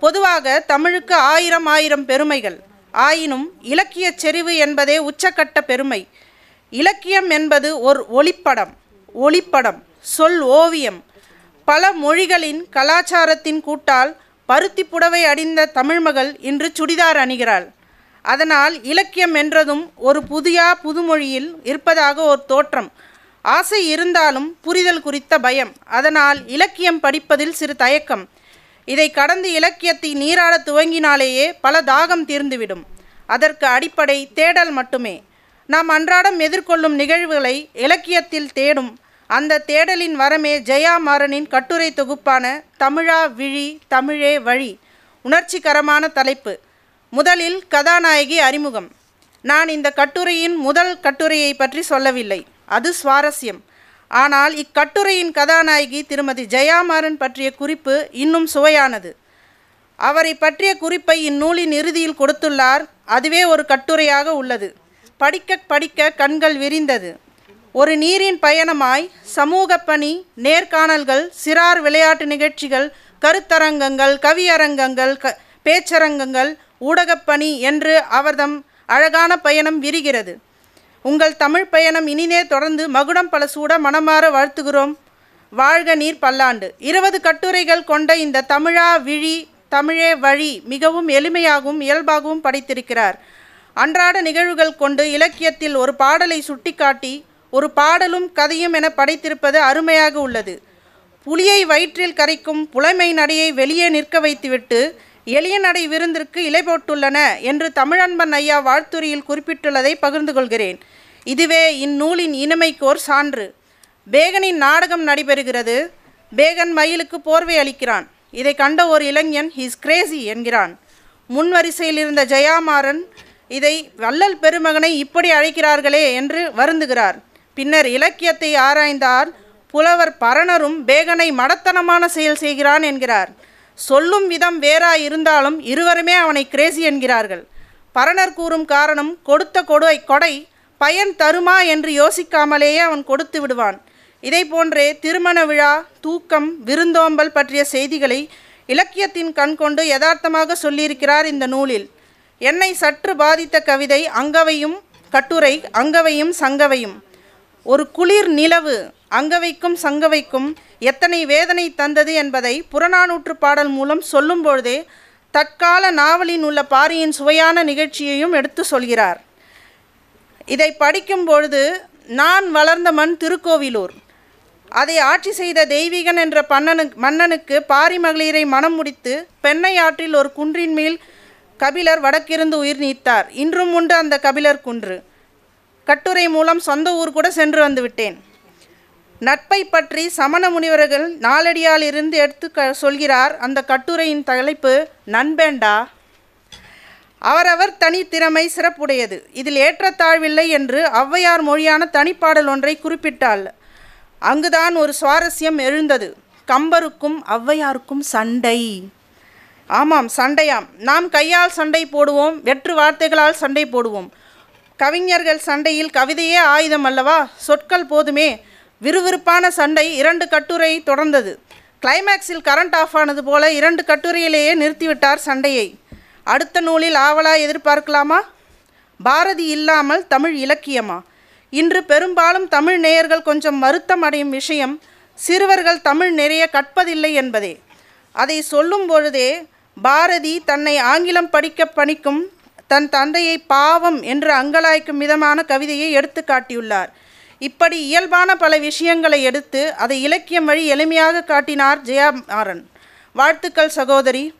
பொதுவாக தமிழுக்கு ஆயிரம் ஆயிரம் பெருமைகள். ஆயினும் இலக்கியச் செறிவு என்பதே உச்சக்கட்ட பெருமை. இலக்கியம் என்பது ஒரு ஒளிப்படம் ஒளிப்படம் சொல் ஓவியம். பல மொழிகளின் கலாச்சாரத்தின் கூட்டால் பருத்தி புடவை அடிந்த தமிழ்மகள் இன்று சுடிதார் அணிகிறாள். அதனால் இலக்கியம் என்றதும் ஒரு புதியா புதுமொழியில் இருப்பதாக ஒரு தோற்றம். ஆசை இருந்தாலும் புரிதல் குறித்த பயம். அதனால் இலக்கியம் படிப்பதில் சிறு தயக்கம். இதை கடந்து இலக்கியத்தை நீராட துவங்கினாலேயே பல தாகம் தீர்ந்துவிடும். அதற்கு அடிப்படை தேடல் மட்டுமே. நாம் அன்றாடம் எதிர்கொள்ளும் நிகழ்வுகளை இலக்கியத்தில் தேடும் அந்த தேடலின் வரமே ஜெயா மாறனின் கட்டுரை தொகுப்பான தமிழா விழி தமிழே வழி உணர்ச்சிகரமான தலைப்பு. முதலில் கதாநாயகி அறிமுகம். நான் இந்த கட்டுரையின் முதல் கட்டுரையை பற்றி சொல்லவில்லை. அது சுவாரஸ்யம். ஆனால் இக்கட்டுரையின் கதாநாயகி திருமதி ஜெயாமாறன் பற்றிய குறிப்பு இன்னும் சுவையானது. அவரை பற்றிய குறிப்பை இந்நூலின் இறுதியில் கொடுத்துள்ளார். அதுவே ஒரு கட்டுரையாக உள்ளது. படிக்க படிக்க கண்கள் விரிந்தது. ஒரு நீரின் பயணமாய் சமூக பணி நேர்காணல்கள் சிறார் விளையாட்டு நிகழ்ச்சிகள் கருத்தரங்கங்கள் கவியரங்கங்கள் க பேச்சரங்கங்கள் ஊடகப்பணி என்று அவர்தம் அழகான பயணம் விரிகிறது. உங்கள் தமிழ் பயணம் இனிதே தொடர்ந்து மகுடம் பல சூட மனமாற வாழ்த்துகிறோம். வாழ்க நீர் பல்லாண்டு. இருபது கட்டுரைகள் கொண்ட இந்த தமிழா விழி தமிழே வழி மிகவும் எளிமையாகவும் இயல்பாகவும் படைத்திருக்கிறார். அன்றாட நிகழ்வுகள் கொண்டு இலக்கியத்தில் ஒரு பாடலை சுட்டிக்காட்டி ஒரு பாடலும் கதையும் என படைத்திருப்பது அருமையாக உள்ளது. புலியை வயிற்றில் கரைக்கும் புலைமை நடையை வெளியே நிற்க வைத்துவிட்டு எளிய நடை விருந்திற்கு இலை போட்டுள்ளன என்று தமிழன்பன் ஐயா வாழ்த்துறையில் குறிப்பிட்டுள்ளதை பகிர்ந்து கொள்கிறேன். இதுவே இந்நூலின் இனிமைக்கோர் சான்று. பேகனின் நாடகம் நடைபெறுகிறது. பேகன் மயிலுக்கு போர்வை அளிக்கிறான். இதை கண்ட ஒரு இளைஞன் ஹீஸ் கிரேசி என்கிறான். முன்வரிசையில் இருந்த ஜெயாமாறன் இதை வள்ளல் பெருமகனை இப்படி அழைக்கிறார்களே என்று வருந்துகிறார். பின்னர் இலக்கியத்தை ஆராய்ந்தார். புலவர் பரணரும் பேகனை மடத்தனமான செயல் செய்கிறான் என்கிறார். சொல்லும் விதம் வேறா இருந்தாலும் இருவருமே அவனை கிரேசி என்கிறார்கள். பரணர் கூறும் காரணம் கொடுத்த கொடுவை கொடை பயன் தருமா என்று யோசிக்காமலேயே அவன் கொடுத்து விடுவான். இதை போன்றே திருமண விழா தூக்கம் விருந்தோம்பல் பற்றிய செய்திகளை இலக்கியத்தின் கண் கொண்டு யதார்த்தமாக சொல்லியிருக்கிறார் இந்த நூலில். என்னை சற்று பாதித்த கவிதை அங்கவையும் கட்டுரை அங்கவையும் சங்கவையும். ஒரு குளிர் நிலவு அங்கவைக்கும் சங்கவைக்கும் எத்தனை வேதனை தந்தது என்பதை புறநானூற்று பாடல் மூலம் சொல்லும்பொழுதே தற்கால நாவலின் உள்ள பாரியின் சுவையான நிகழ்ச்சியையும் எடுத்து சொல்கிறார். இதை படிக்கும் பொழுது நான் வளர்ந்த மண் திருக்கோவிலூர். அதை ஆட்சி செய்த தெய்வீகன் என்ற பன்னனு மன்னனுக்கு பாரி மகளிரை மனம் முடித்து பெண்ணை ஆற்றில் ஒரு குன்றின் மேல் கபிலர் வடக்கிருந்து உயிர் நீத்தார். இன்றும் உண்டு அந்த கபிலர் குன்று. கட்டுரை மூலம் சொந்த ஊர் கூட சென்று வந்துவிட்டேன் நட்பை பற்றி சமண முனிவர்கள் நாளடியால் இருந்து எடுத்து க சொல்கிறார். அந்த கட்டுரையின் தலைப்பு நண்பேண்டா அவரவர் தனித்திறமை சிறப்புடையது. இதில் ஏற்றத்தாழ்வில்லை என்று ஔவையார் மொழியான தனிப்பாடல் ஒன்றை குறிப்பிட்டாள். அங்குதான் ஒரு சுவாரஸ்யம் எழுந்தது. கம்பருக்கும் ஔவையாருக்கும் சண்டை. ஆமாம் சண்டையாம். நாம் கையால் சண்டை போடுவோம் வெற்று வார்த்தைகளால் சண்டை போடுவோம். கவிஞர்கள் சண்டையில் கவிதையே ஆயுதம் அல்லவா? சொற்கள் போதுமே. விறுவிறுப்பான சண்டை இரண்டு கட்டுரை தொடர்ந்தது. கிளைமேக்ஸில் கரண்ட் ஆஃப் ஆனது போல இரண்டு கட்டுரையிலேயே நிறுத்திவிட்டார் சண்டையை. அடுத்த நூலில் ஆவலா எதிர்பார்க்கலாமா? பாரதி இல்லாமல் தமிழ் இலக்கியமா? இன்று பெரும்பாலும் தமிழ் நேயர்கள் கொஞ்சம் வருத்தம் அடையும் விஷயம் சிறுவர்கள் தமிழ் நிறைய கற்பதில்லை என்பதே. அதை சொல்லும் பொழுதே பாரதி தன்னை ஆங்கிலம் படிக்க பணிக்கும் தன் தந்தையை பாவம் என்று அங்கலாய்க்கும் விதமான கவிதையை எடுத்து காட்டியுள்ளார். இப்படி இயல்பான பல விஷயங்களை எடுத்து அதை இலக்கியம் வழி எளிமையாக காட்டினார் ஜெயா மாறன். வாழ்த்துக்கள் சகோதரி.